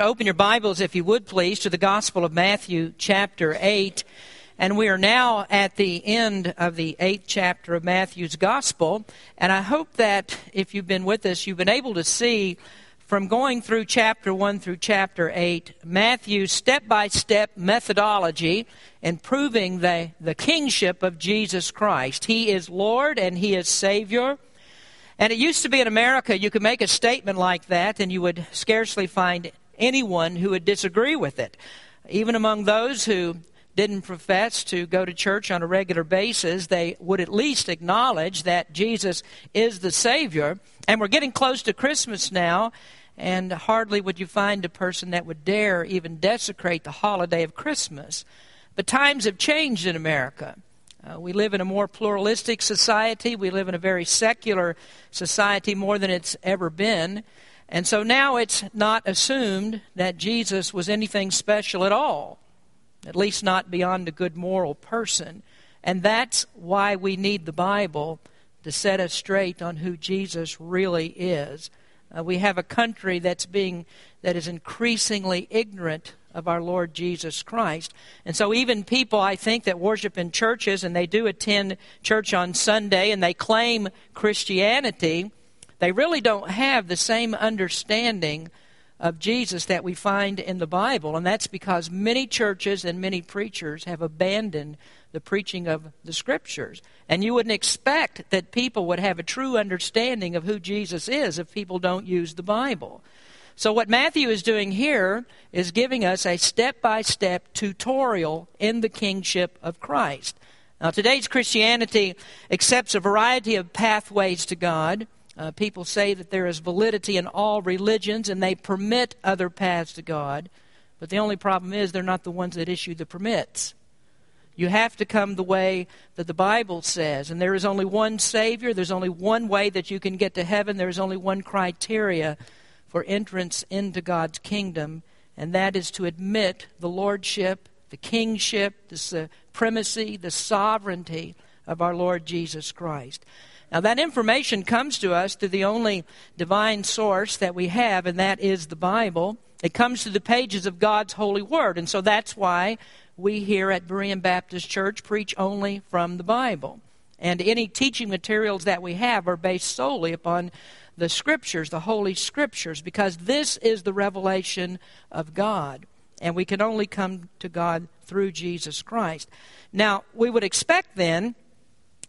Open your Bibles, if you would please, to the Gospel of Matthew, chapter 8. And we are now at the end of the eighth chapter of Matthew's Gospel. And I hope that if you've been with us, you've been able to see from going through chapter 1 through chapter 8, Matthew's step by step methodology in proving the, the kingship of Jesus Christ. He is Lord and He is Savior. And it used to be in America, you could make a statement like that and you would scarcely find anyone who would disagree with it. Even among those who didn't profess to go to church on a regular basis, they would at least acknowledge that Jesus is the Savior. And we're getting close to Christmas now, and hardly would you find a person that would dare even desecrate the holiday of Christmas. But times have changed in America. Uh, we live in a more pluralistic society. We live in a very secular society more than it's ever been. And so now it's not assumed that Jesus was anything special at all, at least not beyond a good moral person. And that's why we need the Bible to set us straight on who Jesus really is. Uh, we have a country that's being that is increasingly ignorant of our Lord Jesus Christ. And so even people I think that worship in churches and they do attend church on Sunday and they claim Christianity, they really don't have the same understanding of Jesus that we find in the Bible, and that's because many churches and many preachers have abandoned the preaching of the Scriptures. And you wouldn't expect that people would have a true understanding of who Jesus is if people don't use the Bible. So, what Matthew is doing here is giving us a step by step tutorial in the kingship of Christ. Now, today's Christianity accepts a variety of pathways to God. Uh, people say that there is validity in all religions and they permit other paths to God. But the only problem is they're not the ones that issue the permits. You have to come the way that the Bible says. And there is only one Savior. There's only one way that you can get to heaven. There's only one criteria for entrance into God's kingdom, and that is to admit the lordship, the kingship, the supremacy, the sovereignty of our Lord Jesus Christ. Now, that information comes to us through the only divine source that we have, and that is the Bible. It comes through the pages of God's holy word, and so that's why we here at Berean Baptist Church preach only from the Bible. And any teaching materials that we have are based solely upon the Scriptures, the Holy Scriptures, because this is the revelation of God. And we can only come to God through Jesus Christ. Now, we would expect then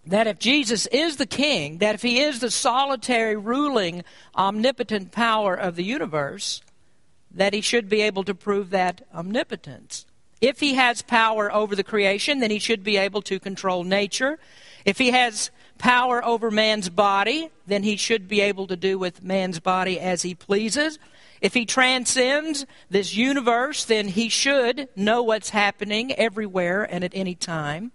that if Jesus is the king, that if he is the solitary, ruling, omnipotent power of the universe, that he should be able to prove that omnipotence. If he has power over the creation, then he should be able to control nature. If he has power over man's body, then he should be able to do with man's body as he pleases. If he transcends this universe, then he should know what's happening everywhere and at any time.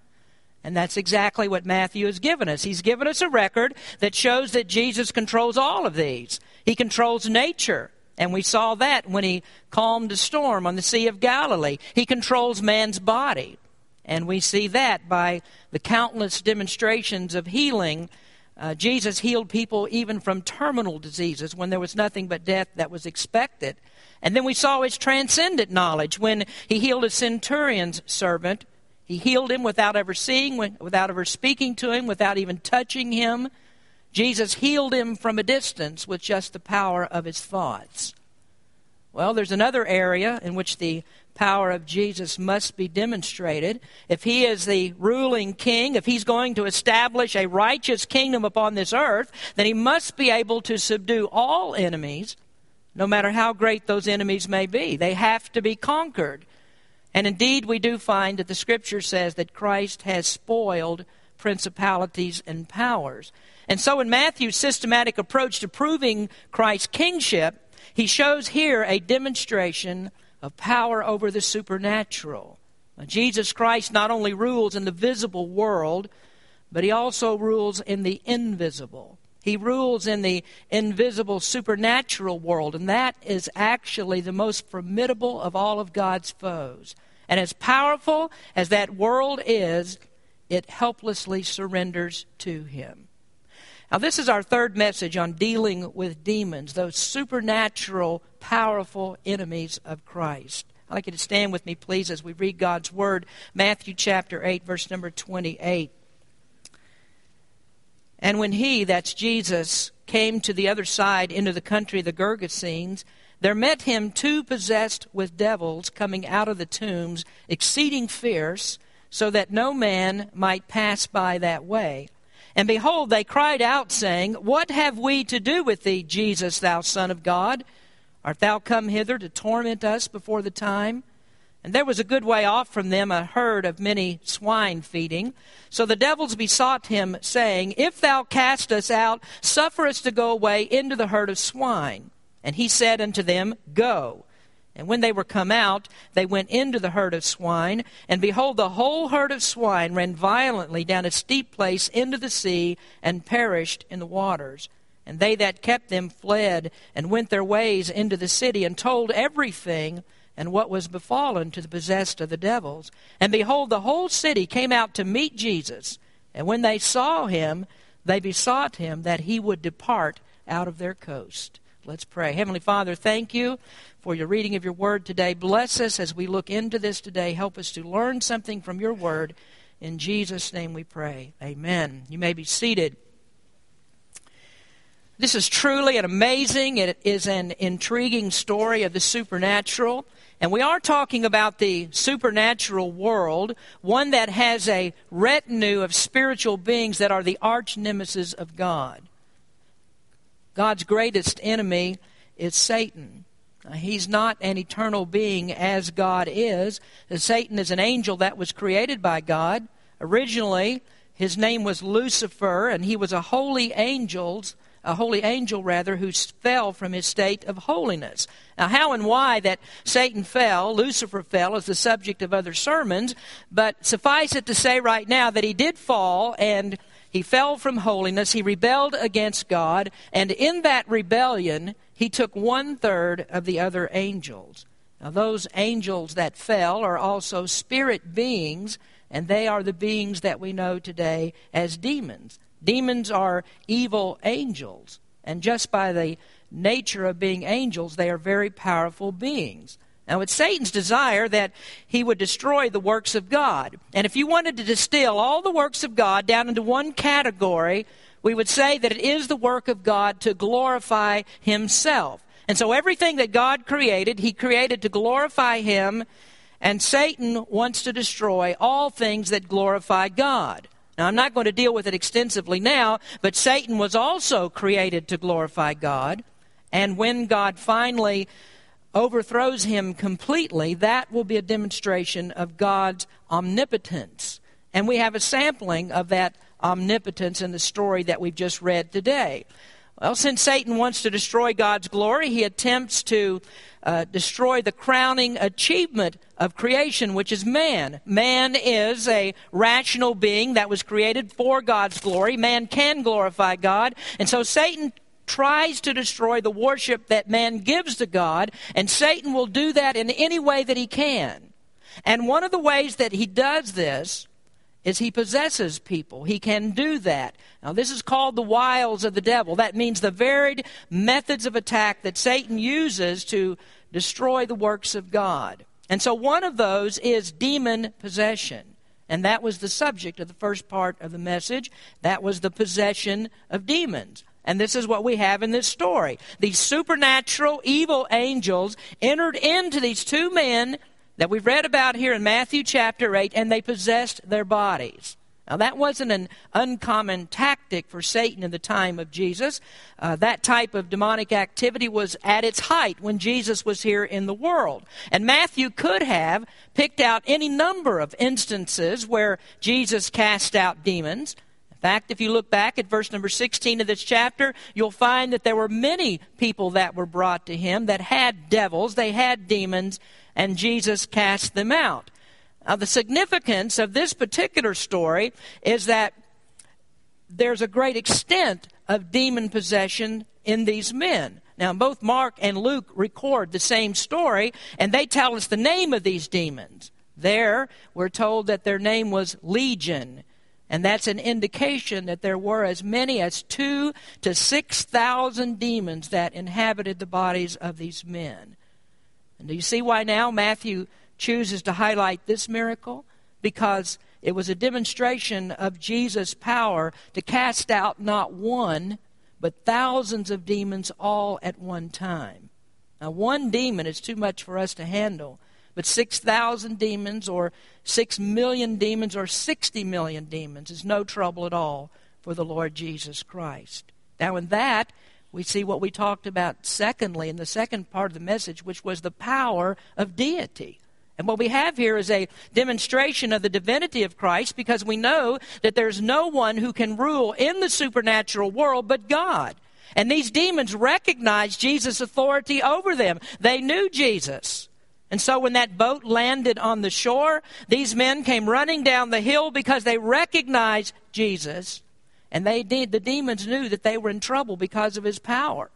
And that's exactly what Matthew has given us. He's given us a record that shows that Jesus controls all of these. He controls nature. And we saw that when he calmed the storm on the Sea of Galilee. He controls man's body. And we see that by the countless demonstrations of healing. Uh, Jesus healed people even from terminal diseases when there was nothing but death that was expected. And then we saw his transcendent knowledge when he healed a centurion's servant he healed him without ever seeing, without ever speaking to him, without even touching him. Jesus healed him from a distance with just the power of his thoughts. Well, there's another area in which the power of Jesus must be demonstrated. If he is the ruling king, if he's going to establish a righteous kingdom upon this earth, then he must be able to subdue all enemies, no matter how great those enemies may be. They have to be conquered. And indeed, we do find that the scripture says that Christ has spoiled principalities and powers. And so, in Matthew's systematic approach to proving Christ's kingship, he shows here a demonstration of power over the supernatural. Now, Jesus Christ not only rules in the visible world, but he also rules in the invisible. He rules in the invisible supernatural world, and that is actually the most formidable of all of God's foes. And as powerful as that world is, it helplessly surrenders to him. Now, this is our third message on dealing with demons, those supernatural, powerful enemies of Christ. I'd like you to stand with me, please, as we read God's Word. Matthew chapter 8, verse number 28. And when he, that's Jesus, came to the other side into the country of the Gergesenes, there met him two possessed with devils coming out of the tombs, exceeding fierce, so that no man might pass by that way. And behold, they cried out, saying, What have we to do with thee, Jesus, thou Son of God? Art thou come hither to torment us before the time? And there was a good way off from them a herd of many swine feeding. So the devils besought him, saying, If thou cast us out, suffer us to go away into the herd of swine. And he said unto them, Go. And when they were come out, they went into the herd of swine. And behold, the whole herd of swine ran violently down a steep place into the sea, and perished in the waters. And they that kept them fled, and went their ways into the city, and told everything and what was befallen to the possessed of the devils. And behold, the whole city came out to meet Jesus. And when they saw him, they besought him that he would depart out of their coast. Let's pray. Heavenly Father, thank you for your reading of your word today. Bless us as we look into this today. Help us to learn something from your word. In Jesus' name we pray. Amen. You may be seated. This is truly an amazing, it is an intriguing story of the supernatural. And we are talking about the supernatural world, one that has a retinue of spiritual beings that are the arch nemesis of God. God's greatest enemy is Satan. He's not an eternal being as God is. Satan is an angel that was created by God. Originally, his name was Lucifer, and he was a holy angel's a holy angel rather, who fell from his state of holiness. Now, how and why that Satan fell, Lucifer fell, is the subject of other sermons, but suffice it to say right now that he did fall and he fell from holiness. He rebelled against God, and in that rebellion, he took one third of the other angels. Now, those angels that fell are also spirit beings, and they are the beings that we know today as demons. Demons are evil angels, and just by the nature of being angels, they are very powerful beings. Now, it's Satan's desire that he would destroy the works of God. And if you wanted to distill all the works of God down into one category, we would say that it is the work of God to glorify himself. And so everything that God created, he created to glorify him, and Satan wants to destroy all things that glorify God. Now, I'm not going to deal with it extensively now, but Satan was also created to glorify God. And when God finally overthrows him completely, that will be a demonstration of God's omnipotence. And we have a sampling of that omnipotence in the story that we've just read today. Well, since Satan wants to destroy God's glory, he attempts to uh, destroy the crowning achievement of creation, which is man. Man is a rational being that was created for God's glory. Man can glorify God. And so Satan tries to destroy the worship that man gives to God, and Satan will do that in any way that he can. And one of the ways that he does this is he possesses people. He can do that. Now, this is called the wiles of the devil. That means the varied methods of attack that Satan uses to destroy the works of God. And so, one of those is demon possession. And that was the subject of the first part of the message. That was the possession of demons. And this is what we have in this story. These supernatural evil angels entered into these two men that we've read about here in Matthew chapter 8, and they possessed their bodies. Now, that wasn't an uncommon tactic for Satan in the time of Jesus. Uh, that type of demonic activity was at its height when Jesus was here in the world. And Matthew could have picked out any number of instances where Jesus cast out demons. Fact, if you look back at verse number 16 of this chapter, you'll find that there were many people that were brought to him that had devils, they had demons, and Jesus cast them out. Now, the significance of this particular story is that there's a great extent of demon possession in these men. Now, both Mark and Luke record the same story, and they tell us the name of these demons. There, we're told that their name was Legion. And that's an indication that there were as many as two to six thousand demons that inhabited the bodies of these men. And do you see why now Matthew chooses to highlight this miracle? Because it was a demonstration of Jesus' power to cast out not one, but thousands of demons all at one time. Now, one demon is too much for us to handle, but 6,000 demons or 6 million demons or 60 million demons is no trouble at all for the Lord Jesus Christ. Now, in that, we see what we talked about secondly in the second part of the message, which was the power of deity. And what we have here is a demonstration of the divinity of Christ because we know that there's no one who can rule in the supernatural world but God. And these demons recognized Jesus' authority over them. They knew Jesus. And so when that boat landed on the shore, these men came running down the hill because they recognized Jesus. And they did, the demons knew that they were in trouble because of his power.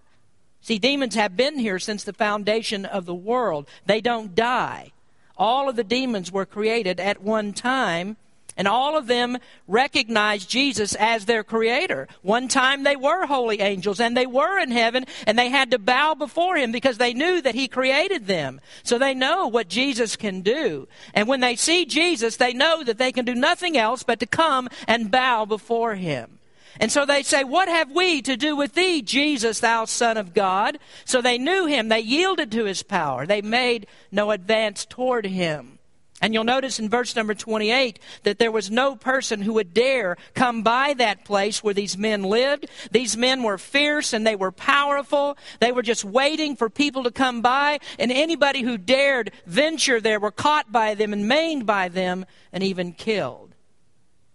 See, demons have been here since the foundation of the world. They don't die. All of the demons were created at one time, and all of them recognized Jesus as their creator. One time they were holy angels, and they were in heaven, and they had to bow before him because they knew that he created them. So they know what Jesus can do. And when they see Jesus, they know that they can do nothing else but to come and bow before him. And so they say, What have we to do with thee, Jesus, thou Son of God? So they knew him. They yielded to his power. They made no advance toward him. And you'll notice in verse number 28 that there was no person who would dare come by that place where these men lived. These men were fierce and they were powerful. They were just waiting for people to come by, and anybody who dared venture there were caught by them and maimed by them and even killed.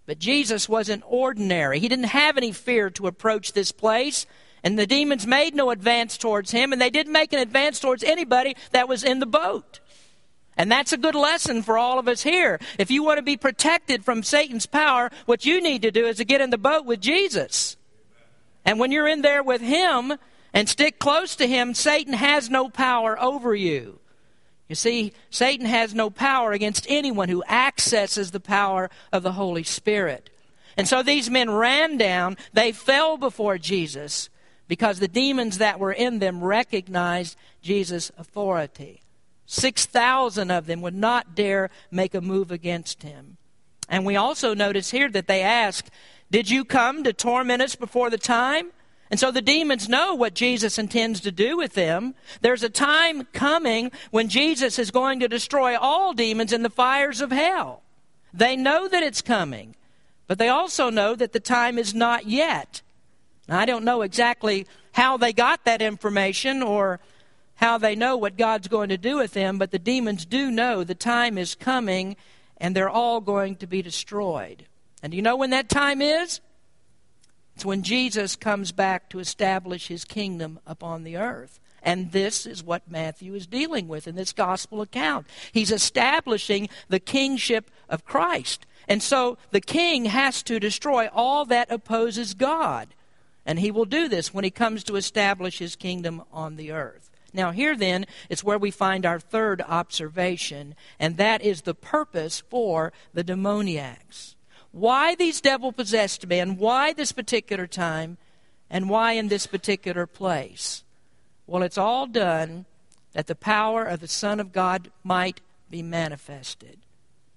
But Jesus wasn't ordinary. He didn't have any fear to approach this place. And the demons made no advance towards him, and they didn't make an advance towards anybody that was in the boat. And that's a good lesson for all of us here. If you want to be protected from Satan's power, what you need to do is to get in the boat with Jesus. And when you're in there with him and stick close to him, Satan has no power over you. You see, Satan has no power against anyone who accesses the power of the Holy Spirit. And so these men ran down, they fell before Jesus because the demons that were in them recognized Jesus' authority. 6,000 of them would not dare make a move against him. And we also notice here that they ask, Did you come to torment us before the time? And so the demons know what Jesus intends to do with them. There's a time coming when Jesus is going to destroy all demons in the fires of hell. They know that it's coming, but they also know that the time is not yet. Now, I don't know exactly how they got that information or how they know what God's going to do with them, but the demons do know the time is coming and they're all going to be destroyed. And do you know when that time is? It's when Jesus comes back to establish his kingdom upon the earth. And this is what Matthew is dealing with in this gospel account. He's establishing the kingship of Christ. And so the king has to destroy all that opposes God. And he will do this when he comes to establish his kingdom on the earth. Now, here then is where we find our third observation, and that is the purpose for the demoniacs why these devil possessed men, why this particular time, and why in this particular place. Well, it's all done that the power of the Son of God might be manifested.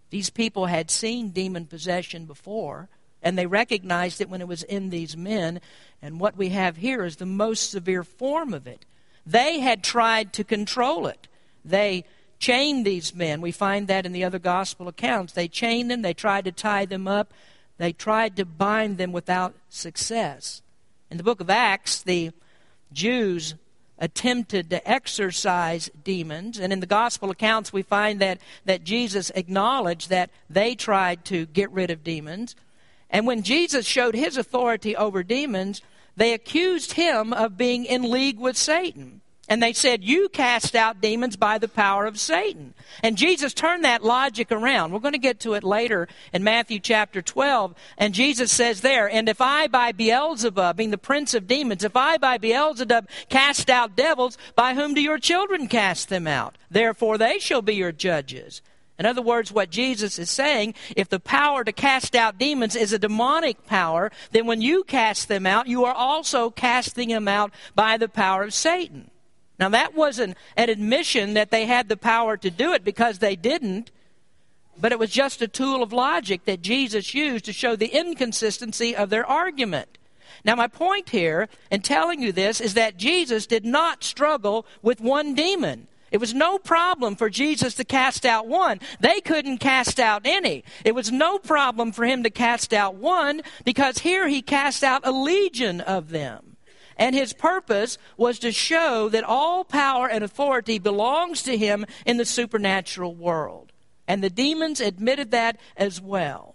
These people had seen demon possession before, and they recognized it when it was in these men. And what we have here is the most severe form of it. They had tried to control it. They chained these men. We find that in the other gospel accounts. They chained them, they tried to tie them up, they tried to bind them without success. In the book of Acts, the Jews attempted to exorcise demons, and in the gospel accounts, we find that, that Jesus acknowledged that they tried to get rid of demons. And when Jesus showed his authority over demons, they accused him of being in league with Satan. And they said, You cast out demons by the power of Satan. And Jesus turned that logic around. We're going to get to it later in Matthew chapter 12. And Jesus says there, And if I by Beelzebub, being the prince of demons, if I by Beelzebub cast out devils, by whom do your children cast them out? Therefore they shall be your judges. In other words, what Jesus is saying, if the power to cast out demons is a demonic power, then when you cast them out, you are also casting them out by the power of Satan. Now, that wasn't an admission that they had the power to do it because they didn't, but it was just a tool of logic that Jesus used to show the inconsistency of their argument. Now, my point here in telling you this is that Jesus did not struggle with one demon. It was no problem for Jesus to cast out one. They couldn't cast out any. It was no problem for him to cast out one because here he cast out a legion of them. And his purpose was to show that all power and authority belongs to him in the supernatural world. And the demons admitted that as well.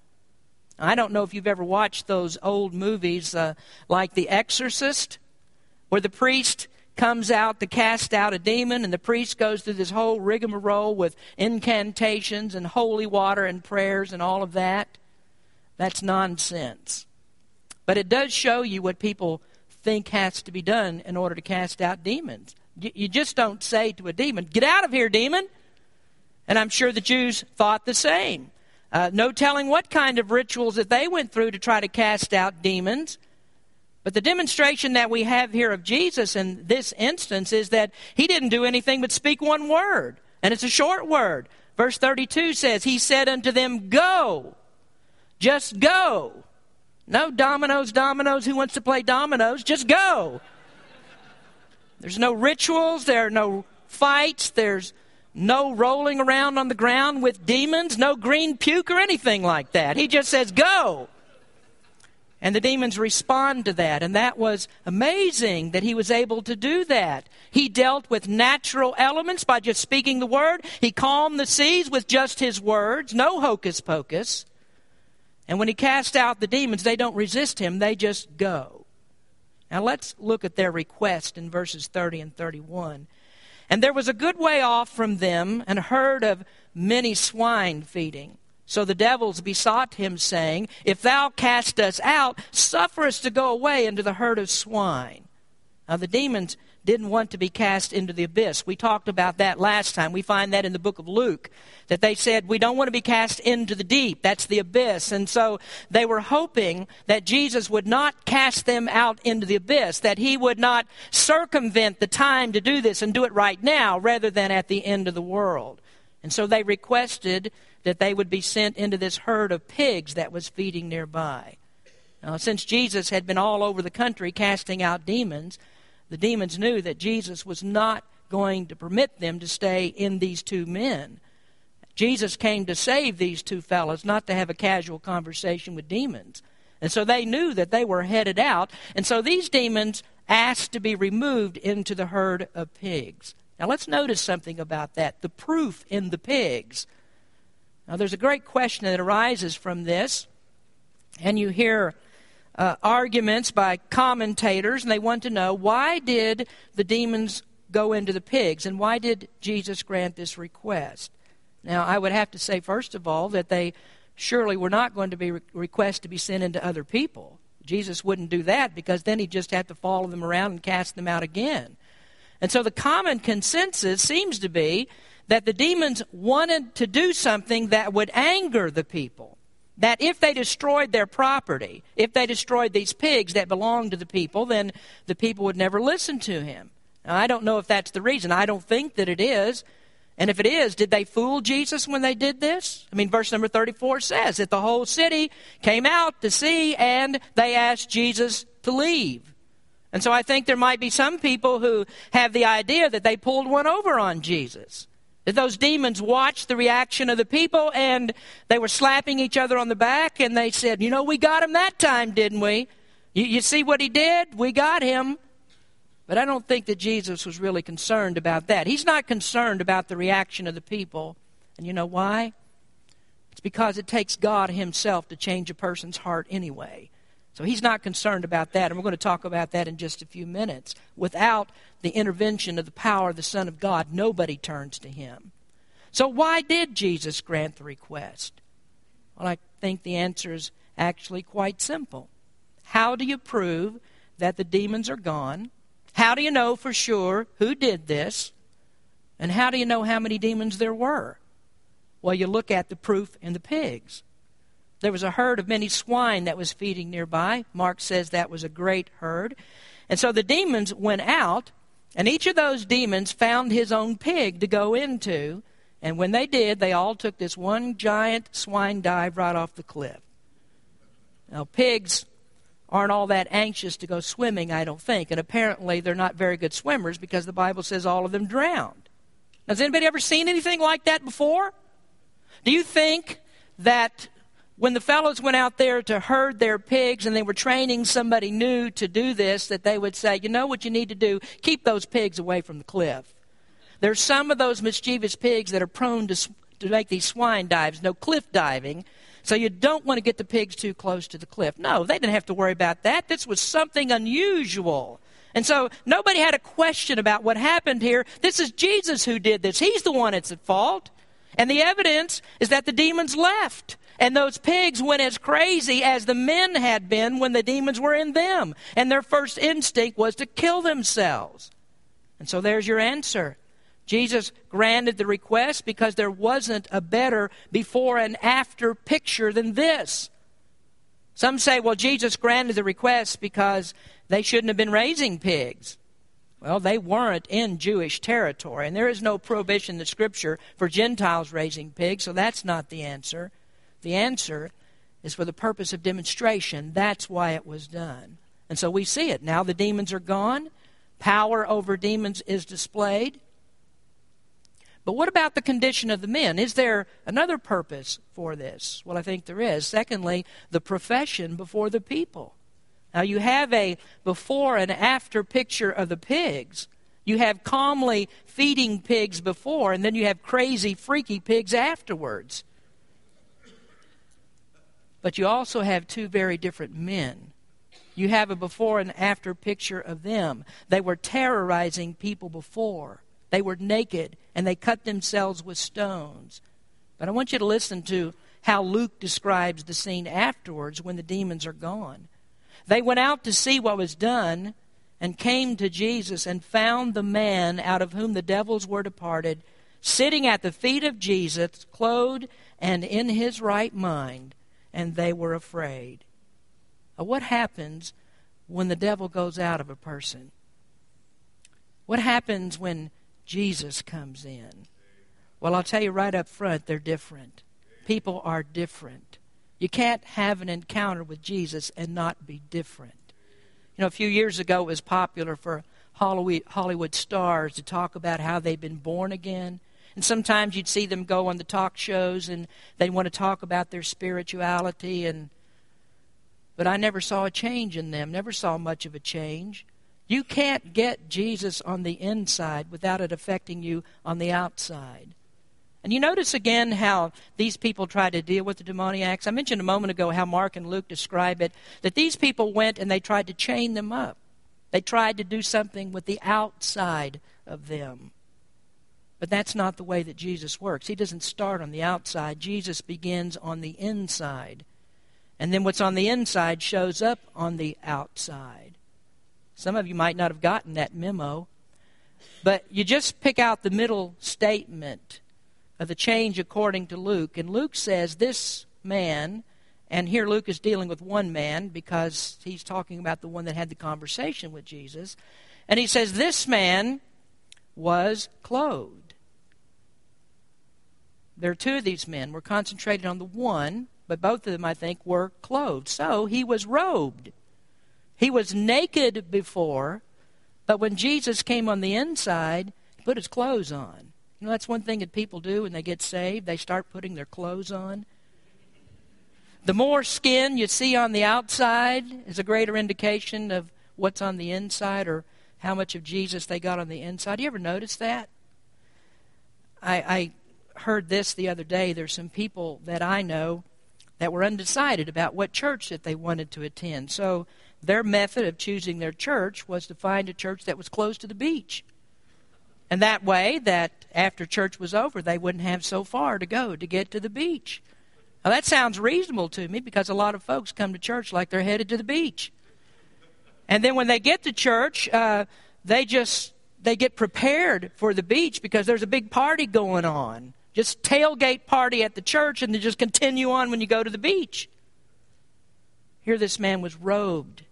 I don't know if you've ever watched those old movies uh, like The Exorcist, where the priest comes out to cast out a demon, and the priest goes through this whole rigmarole with incantations and holy water and prayers and all of that. That's nonsense. But it does show you what people think has to be done in order to cast out demons. You just don't say to a demon, Get out of here, demon! And I'm sure the Jews thought the same. Uh, no telling what kind of rituals that they went through to try to cast out demons. But the demonstration that we have here of Jesus in this instance is that he didn't do anything but speak one word, and it's a short word. Verse 32 says, He said unto them, Go. Just go. No dominoes, dominoes. Who wants to play dominoes? Just go. There's no rituals, there are no fights, there's no rolling around on the ground with demons, no green puke or anything like that. He just says, Go. And the demons respond to that. And that was amazing that he was able to do that. He dealt with natural elements by just speaking the word. He calmed the seas with just his words, no hocus pocus. And when he cast out the demons, they don't resist him, they just go. Now let's look at their request in verses 30 and 31. And there was a good way off from them an herd of many swine feeding. So the devils besought him, saying, If thou cast us out, suffer us to go away into the herd of swine. Now the demons didn't want to be cast into the abyss. We talked about that last time. We find that in the book of Luke, that they said, We don't want to be cast into the deep. That's the abyss. And so they were hoping that Jesus would not cast them out into the abyss, that he would not circumvent the time to do this and do it right now rather than at the end of the world. And so they requested that they would be sent into this herd of pigs that was feeding nearby. Now, since Jesus had been all over the country casting out demons, the demons knew that Jesus was not going to permit them to stay in these two men. Jesus came to save these two fellows, not to have a casual conversation with demons. And so they knew that they were headed out. And so these demons asked to be removed into the herd of pigs. Now let's notice something about that the proof in the pigs. Now there's a great question that arises from this. And you hear uh, arguments by commentators, and they want to know why did the demons go into the pigs, and why did Jesus grant this request? Now, I would have to say, first of all, that they surely were not going to be re- to be sent into other people. Jesus wouldn't do that because then he'd just have to follow them around and cast them out again. And so the common consensus seems to be that the demons wanted to do something that would anger the people that if they destroyed their property, if they destroyed these pigs that belonged to the people, then the people would never listen to him. Now, I don't know if that's the reason. I don't think that it is. And if it is, did they fool Jesus when they did this? I mean, verse number 34 says that the whole city came out to see and they asked Jesus to leave. And so I think there might be some people who have the idea that they pulled one over on Jesus. Those demons watched the reaction of the people and they were slapping each other on the back and they said, You know, we got him that time, didn't we? You, you see what he did? We got him. But I don't think that Jesus was really concerned about that. He's not concerned about the reaction of the people. And you know why? It's because it takes God Himself to change a person's heart anyway. So he's not concerned about that, and we're going to talk about that in just a few minutes. Without the intervention of the power of the Son of God, nobody turns to him. So, why did Jesus grant the request? Well, I think the answer is actually quite simple. How do you prove that the demons are gone? How do you know for sure who did this? And how do you know how many demons there were? Well, you look at the proof in the pigs. There was a herd of many swine that was feeding nearby. Mark says that was a great herd. And so the demons went out, and each of those demons found his own pig to go into. And when they did, they all took this one giant swine dive right off the cliff. Now, pigs aren't all that anxious to go swimming, I don't think. And apparently, they're not very good swimmers because the Bible says all of them drowned. Now, has anybody ever seen anything like that before? Do you think that when the fellows went out there to herd their pigs and they were training somebody new to do this, that they would say, you know what you need to do? Keep those pigs away from the cliff. There's some of those mischievous pigs that are prone to, to make these swine dives, no cliff diving. So you don't want to get the pigs too close to the cliff. No, they didn't have to worry about that. This was something unusual. And so nobody had a question about what happened here. This is Jesus who did this. He's the one that's at fault. And the evidence is that the demons left. And those pigs went as crazy as the men had been when the demons were in them. And their first instinct was to kill themselves. And so there's your answer. Jesus granted the request because there wasn't a better before and after picture than this. Some say, well, Jesus granted the request because they shouldn't have been raising pigs. Well, they weren't in Jewish territory, and there is no prohibition in the Scripture for Gentiles raising pigs, so that's not the answer. The answer is for the purpose of demonstration. That's why it was done. And so we see it. Now the demons are gone, power over demons is displayed. But what about the condition of the men? Is there another purpose for this? Well, I think there is. Secondly, the profession before the people. Now, you have a before and after picture of the pigs. You have calmly feeding pigs before, and then you have crazy, freaky pigs afterwards. But you also have two very different men. You have a before and after picture of them. They were terrorizing people before. They were naked and they cut themselves with stones. But I want you to listen to how Luke describes the scene afterwards when the demons are gone. They went out to see what was done and came to Jesus and found the man out of whom the devils were departed sitting at the feet of Jesus, clothed and in his right mind and they were afraid. What happens when the devil goes out of a person? What happens when Jesus comes in? Well, I'll tell you right up front, they're different. People are different. You can't have an encounter with Jesus and not be different. You know, a few years ago, it was popular for Hollywood stars to talk about how they've been born again. And sometimes you'd see them go on the talk shows and they want to talk about their spirituality and but I never saw a change in them, never saw much of a change. You can't get Jesus on the inside without it affecting you on the outside. And you notice again how these people tried to deal with the demoniacs. I mentioned a moment ago how Mark and Luke describe it that these people went and they tried to chain them up. They tried to do something with the outside of them. But that's not the way that Jesus works. He doesn't start on the outside, Jesus begins on the inside. And then what's on the inside shows up on the outside. Some of you might not have gotten that memo, but you just pick out the middle statement of the change according to Luke. And Luke says this man, and here Luke is dealing with one man because he's talking about the one that had the conversation with Jesus. And he says, This man was clothed. There are two of these men. We're concentrated on the one, but both of them, I think, were clothed. So he was robed. He was naked before, but when Jesus came on the inside, he put his clothes on. You know, that's one thing that people do when they get saved. They start putting their clothes on. The more skin you see on the outside is a greater indication of what's on the inside or how much of Jesus they got on the inside. You ever notice that? I, I heard this the other day. There's some people that I know that were undecided about what church that they wanted to attend. So their method of choosing their church was to find a church that was close to the beach. And that way, that after church was over, they wouldn't have so far to go to get to the beach. Now, that sounds reasonable to me because a lot of folks come to church like they're headed to the beach. And then when they get to church, uh, they just they get prepared for the beach because there's a big party going on. Just tailgate party at the church and then just continue on when you go to the beach. Here, this man was robed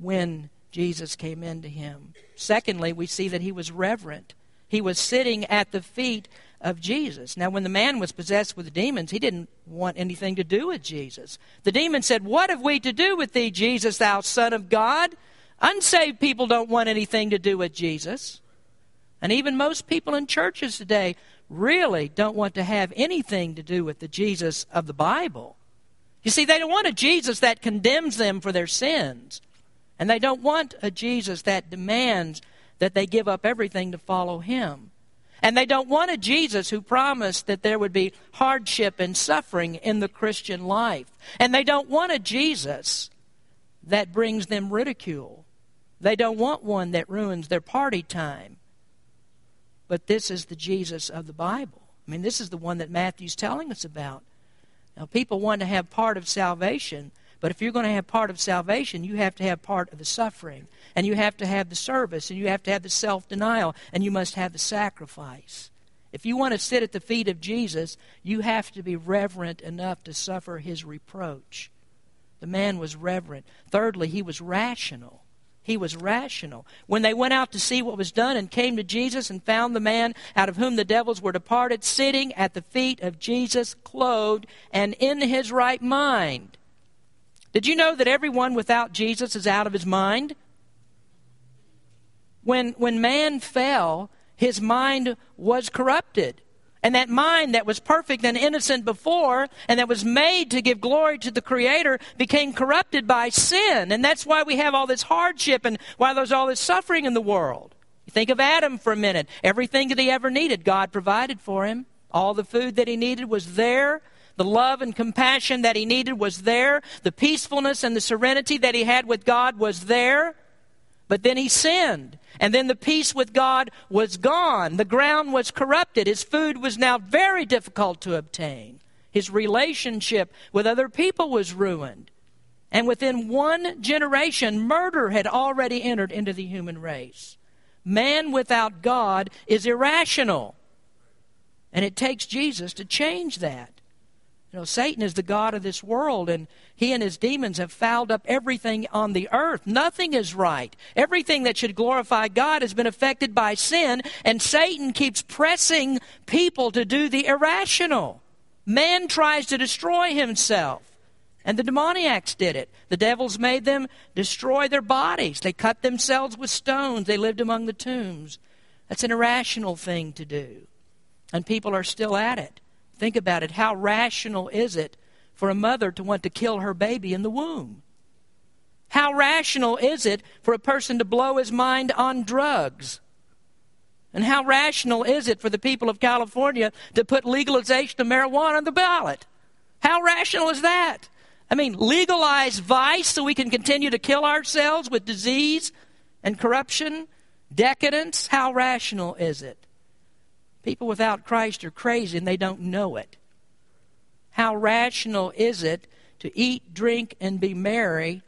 when Jesus came into him. Secondly, we see that he was reverent. He was sitting at the feet of Jesus. Now, when the man was possessed with demons, he didn't want anything to do with Jesus. The demon said, What have we to do with thee, Jesus, thou Son of God? Unsaved people don't want anything to do with Jesus. And even most people in churches today really don't want to have anything to do with the Jesus of the Bible. You see, they don't want a Jesus that condemns them for their sins. And they don't want a Jesus that demands that they give up everything to follow him. And they don't want a Jesus who promised that there would be hardship and suffering in the Christian life. And they don't want a Jesus that brings them ridicule. They don't want one that ruins their party time. But this is the Jesus of the Bible. I mean, this is the one that Matthew's telling us about. Now, people want to have part of salvation, but if you're going to have part of salvation, you have to have part of the suffering, and you have to have the service, and you have to have the self denial, and you must have the sacrifice. If you want to sit at the feet of Jesus, you have to be reverent enough to suffer his reproach. The man was reverent. Thirdly, he was rational. He was rational. When they went out to see what was done and came to Jesus and found the man out of whom the devils were departed sitting at the feet of Jesus, clothed and in his right mind. Did you know that everyone without Jesus is out of his mind? When, when man fell, his mind was corrupted. And that mind that was perfect and innocent before and that was made to give glory to the Creator became corrupted by sin. And that's why we have all this hardship and why there's all this suffering in the world. You think of Adam for a minute. Everything that he ever needed, God provided for him. All the food that he needed was there. The love and compassion that he needed was there. The peacefulness and the serenity that he had with God was there. But then he sinned. And then the peace with God was gone. The ground was corrupted. His food was now very difficult to obtain. His relationship with other people was ruined. And within one generation, murder had already entered into the human race. Man without God is irrational. And it takes Jesus to change that. You know, Satan is the God of this world, and he and his demons have fouled up everything on the earth. Nothing is right. Everything that should glorify God has been affected by sin, and Satan keeps pressing people to do the irrational. Man tries to destroy himself. And the demoniacs did it. The devils made them destroy their bodies. They cut themselves with stones. They lived among the tombs. That's an irrational thing to do. And people are still at it. Think about it. How rational is it for a mother to want to kill her baby in the womb? How rational is it for a person to blow his mind on drugs? And how rational is it for the people of California to put legalization of marijuana on the ballot? How rational is that? I mean, legalize vice so we can continue to kill ourselves with disease and corruption, decadence. How rational is it? People without Christ are crazy and they don't know it. How rational is it to eat, drink, and be merry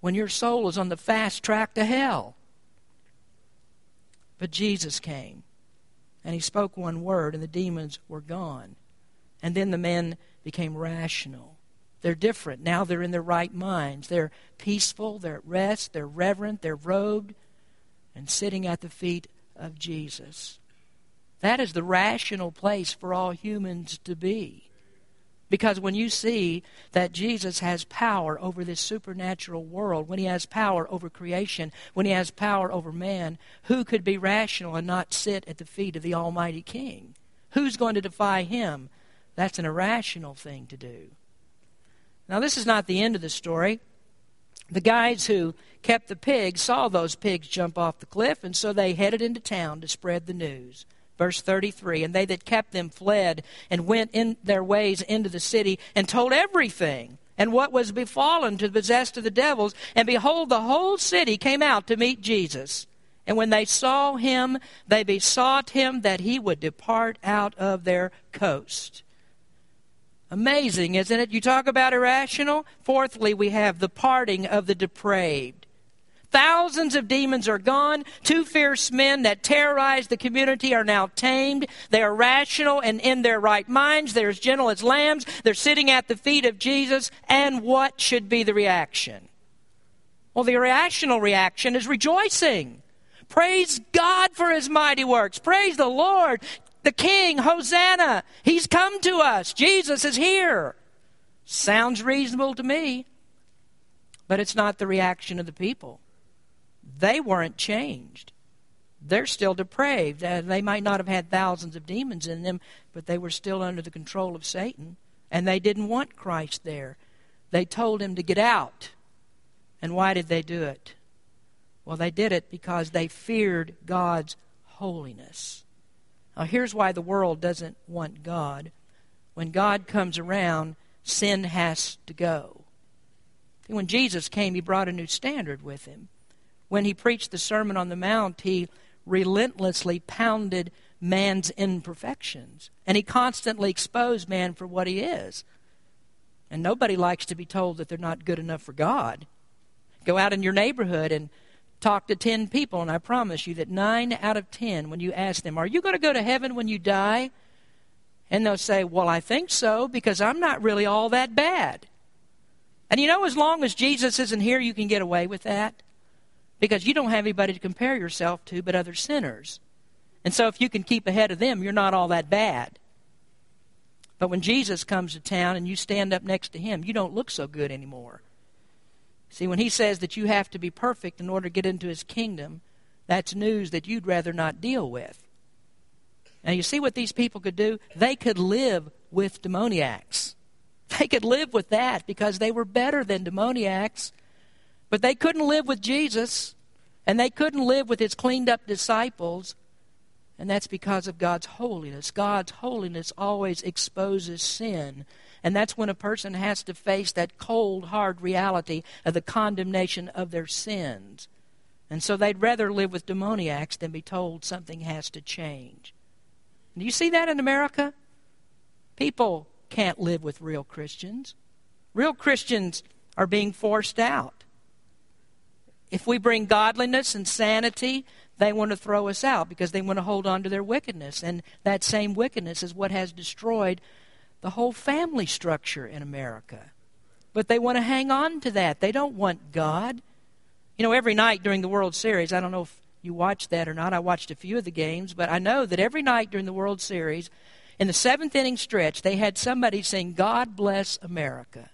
when your soul is on the fast track to hell? But Jesus came and he spoke one word and the demons were gone. And then the men became rational. They're different. Now they're in their right minds. They're peaceful, they're at rest, they're reverent, they're robed, and sitting at the feet of Jesus. That is the rational place for all humans to be. Because when you see that Jesus has power over this supernatural world, when he has power over creation, when he has power over man, who could be rational and not sit at the feet of the Almighty King? Who's going to defy him? That's an irrational thing to do. Now, this is not the end of the story. The guys who kept the pigs saw those pigs jump off the cliff, and so they headed into town to spread the news. Verse 33 And they that kept them fled and went in their ways into the city and told everything and what was befallen to the possessed of the devils. And behold, the whole city came out to meet Jesus. And when they saw him, they besought him that he would depart out of their coast. Amazing, isn't it? You talk about irrational. Fourthly, we have the parting of the depraved. Thousands of demons are gone. Two fierce men that terrorized the community are now tamed. They are rational and in their right minds. They're as gentle as lambs. They're sitting at the feet of Jesus. And what should be the reaction? Well, the irrational reaction is rejoicing. Praise God for his mighty works. Praise the Lord. The King, Hosanna. He's come to us. Jesus is here. Sounds reasonable to me. But it's not the reaction of the people. They weren't changed. They're still depraved. Uh, they might not have had thousands of demons in them, but they were still under the control of Satan. And they didn't want Christ there. They told him to get out. And why did they do it? Well, they did it because they feared God's holiness. Now, here's why the world doesn't want God. When God comes around, sin has to go. When Jesus came, he brought a new standard with him. When he preached the Sermon on the Mount, he relentlessly pounded man's imperfections. And he constantly exposed man for what he is. And nobody likes to be told that they're not good enough for God. Go out in your neighborhood and talk to 10 people, and I promise you that 9 out of 10, when you ask them, Are you going to go to heaven when you die? And they'll say, Well, I think so, because I'm not really all that bad. And you know, as long as Jesus isn't here, you can get away with that. Because you don't have anybody to compare yourself to but other sinners. And so if you can keep ahead of them, you're not all that bad. But when Jesus comes to town and you stand up next to him, you don't look so good anymore. See, when he says that you have to be perfect in order to get into his kingdom, that's news that you'd rather not deal with. Now, you see what these people could do? They could live with demoniacs. They could live with that because they were better than demoniacs. But they couldn't live with Jesus, and they couldn't live with his cleaned up disciples. And that's because of God's holiness. God's holiness always exposes sin. And that's when a person has to face that cold, hard reality of the condemnation of their sins. And so they'd rather live with demoniacs than be told something has to change. Do you see that in America? People can't live with real Christians. Real Christians are being forced out. If we bring godliness and sanity, they want to throw us out because they want to hold on to their wickedness. And that same wickedness is what has destroyed the whole family structure in America. But they want to hang on to that. They don't want God. You know, every night during the World Series, I don't know if you watched that or not. I watched a few of the games, but I know that every night during the World Series, in the seventh inning stretch, they had somebody sing, God bless America.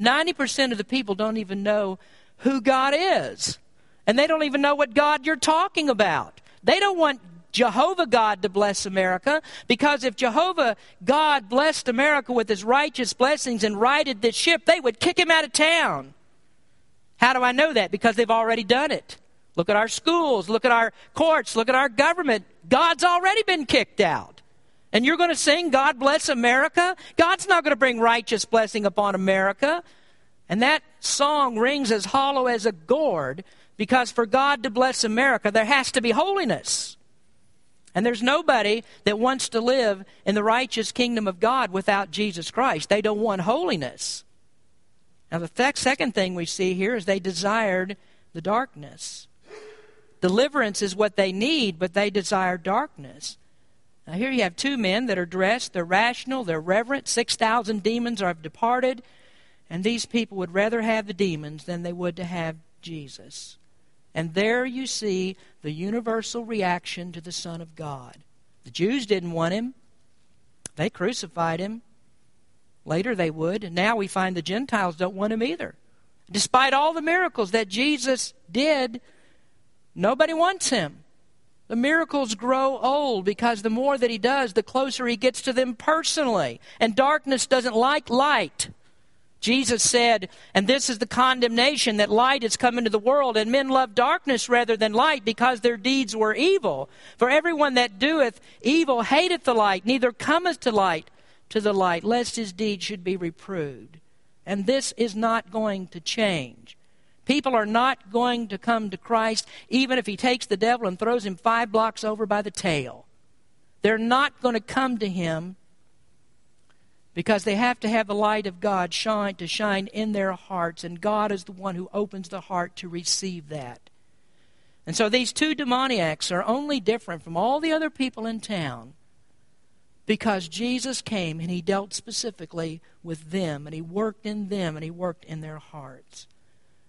90% of the people don't even know who God is. And they don't even know what God you're talking about. They don't want Jehovah God to bless America because if Jehovah God blessed America with his righteous blessings and righted this ship, they would kick him out of town. How do I know that? Because they've already done it. Look at our schools, look at our courts, look at our government. God's already been kicked out. And you're going to sing, God bless America? God's not going to bring righteous blessing upon America. And that song rings as hollow as a gourd because for God to bless America, there has to be holiness. And there's nobody that wants to live in the righteous kingdom of God without Jesus Christ. They don't want holiness. Now, the th- second thing we see here is they desired the darkness. Deliverance is what they need, but they desire darkness. Now, here you have two men that are dressed, they're rational, they're reverent. 6,000 demons have departed, and these people would rather have the demons than they would to have Jesus. And there you see the universal reaction to the Son of God. The Jews didn't want him, they crucified him. Later they would, and now we find the Gentiles don't want him either. Despite all the miracles that Jesus did, nobody wants him. The miracles grow old because the more that he does, the closer he gets to them personally. And darkness doesn't like light. Jesus said, and this is the condemnation that light has come into the world, and men love darkness rather than light because their deeds were evil. For everyone that doeth evil hateth the light, neither cometh to light to the light, lest his deeds should be reproved. And this is not going to change. People are not going to come to Christ even if he takes the devil and throws him five blocks over by the tail. They're not going to come to him because they have to have the light of God shine to shine in their hearts, and God is the one who opens the heart to receive that. And so these two demoniacs are only different from all the other people in town because Jesus came and he dealt specifically with them, and he worked in them, and he worked in their hearts.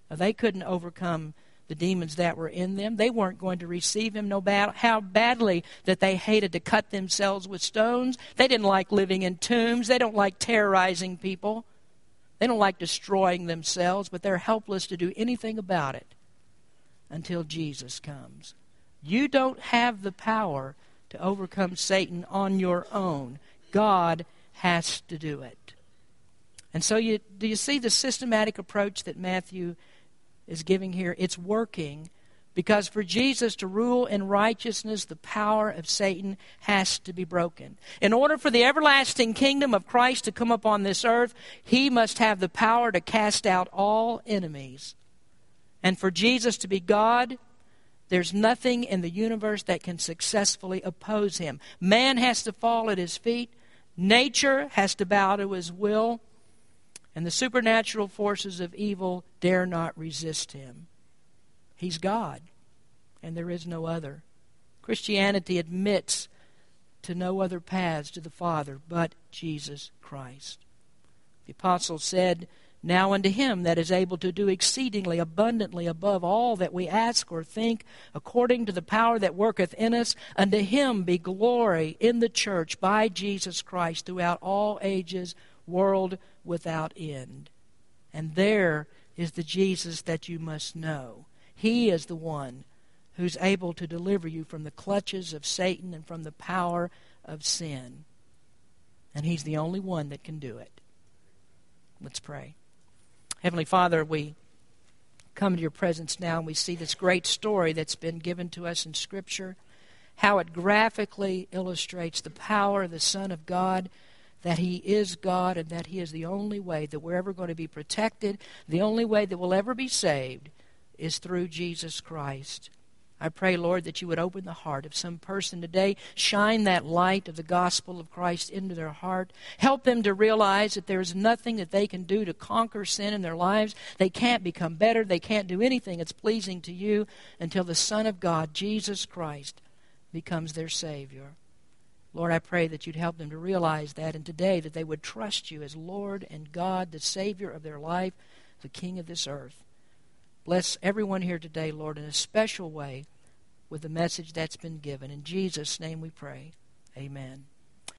Now, they couldn't overcome the demons that were in them. They weren't going to receive him no matter how badly that they hated to cut themselves with stones. They didn't like living in tombs. They don't like terrorizing people. They don't like destroying themselves, but they're helpless to do anything about it until Jesus comes. You don't have the power to overcome Satan on your own. God has to do it. And so you do you see the systematic approach that Matthew is giving here, it's working because for Jesus to rule in righteousness, the power of Satan has to be broken. In order for the everlasting kingdom of Christ to come upon this earth, he must have the power to cast out all enemies. And for Jesus to be God, there's nothing in the universe that can successfully oppose him. Man has to fall at his feet, nature has to bow to his will, and the supernatural forces of evil dare not resist him. He's God, and there is no other. Christianity admits to no other paths to the Father but Jesus Christ. The apostle said, Now unto him that is able to do exceedingly abundantly above all that we ask or think, according to the power that worketh in us, unto him be glory in the church by Jesus Christ throughout all ages, world without end. And there is the Jesus that you must know. He is the one who's able to deliver you from the clutches of Satan and from the power of sin. And He's the only one that can do it. Let's pray. Heavenly Father, we come to your presence now and we see this great story that's been given to us in Scripture, how it graphically illustrates the power of the Son of God that He is God and that He is the only way that we're ever going to be protected, the only way that we'll ever be saved is through Jesus Christ. I pray, Lord, that you would open the heart of some person today, shine that light of the gospel of Christ into their heart. Help them to realize that there is nothing that they can do to conquer sin in their lives. They can't become better. They can't do anything that's pleasing to you until the Son of God, Jesus Christ, becomes their Savior. Lord, I pray that you'd help them to realize that, and today that they would trust you as Lord and God, the Savior of their life, the King of this earth. Bless everyone here today, Lord, in a special way with the message that's been given. In Jesus' name we pray. Amen.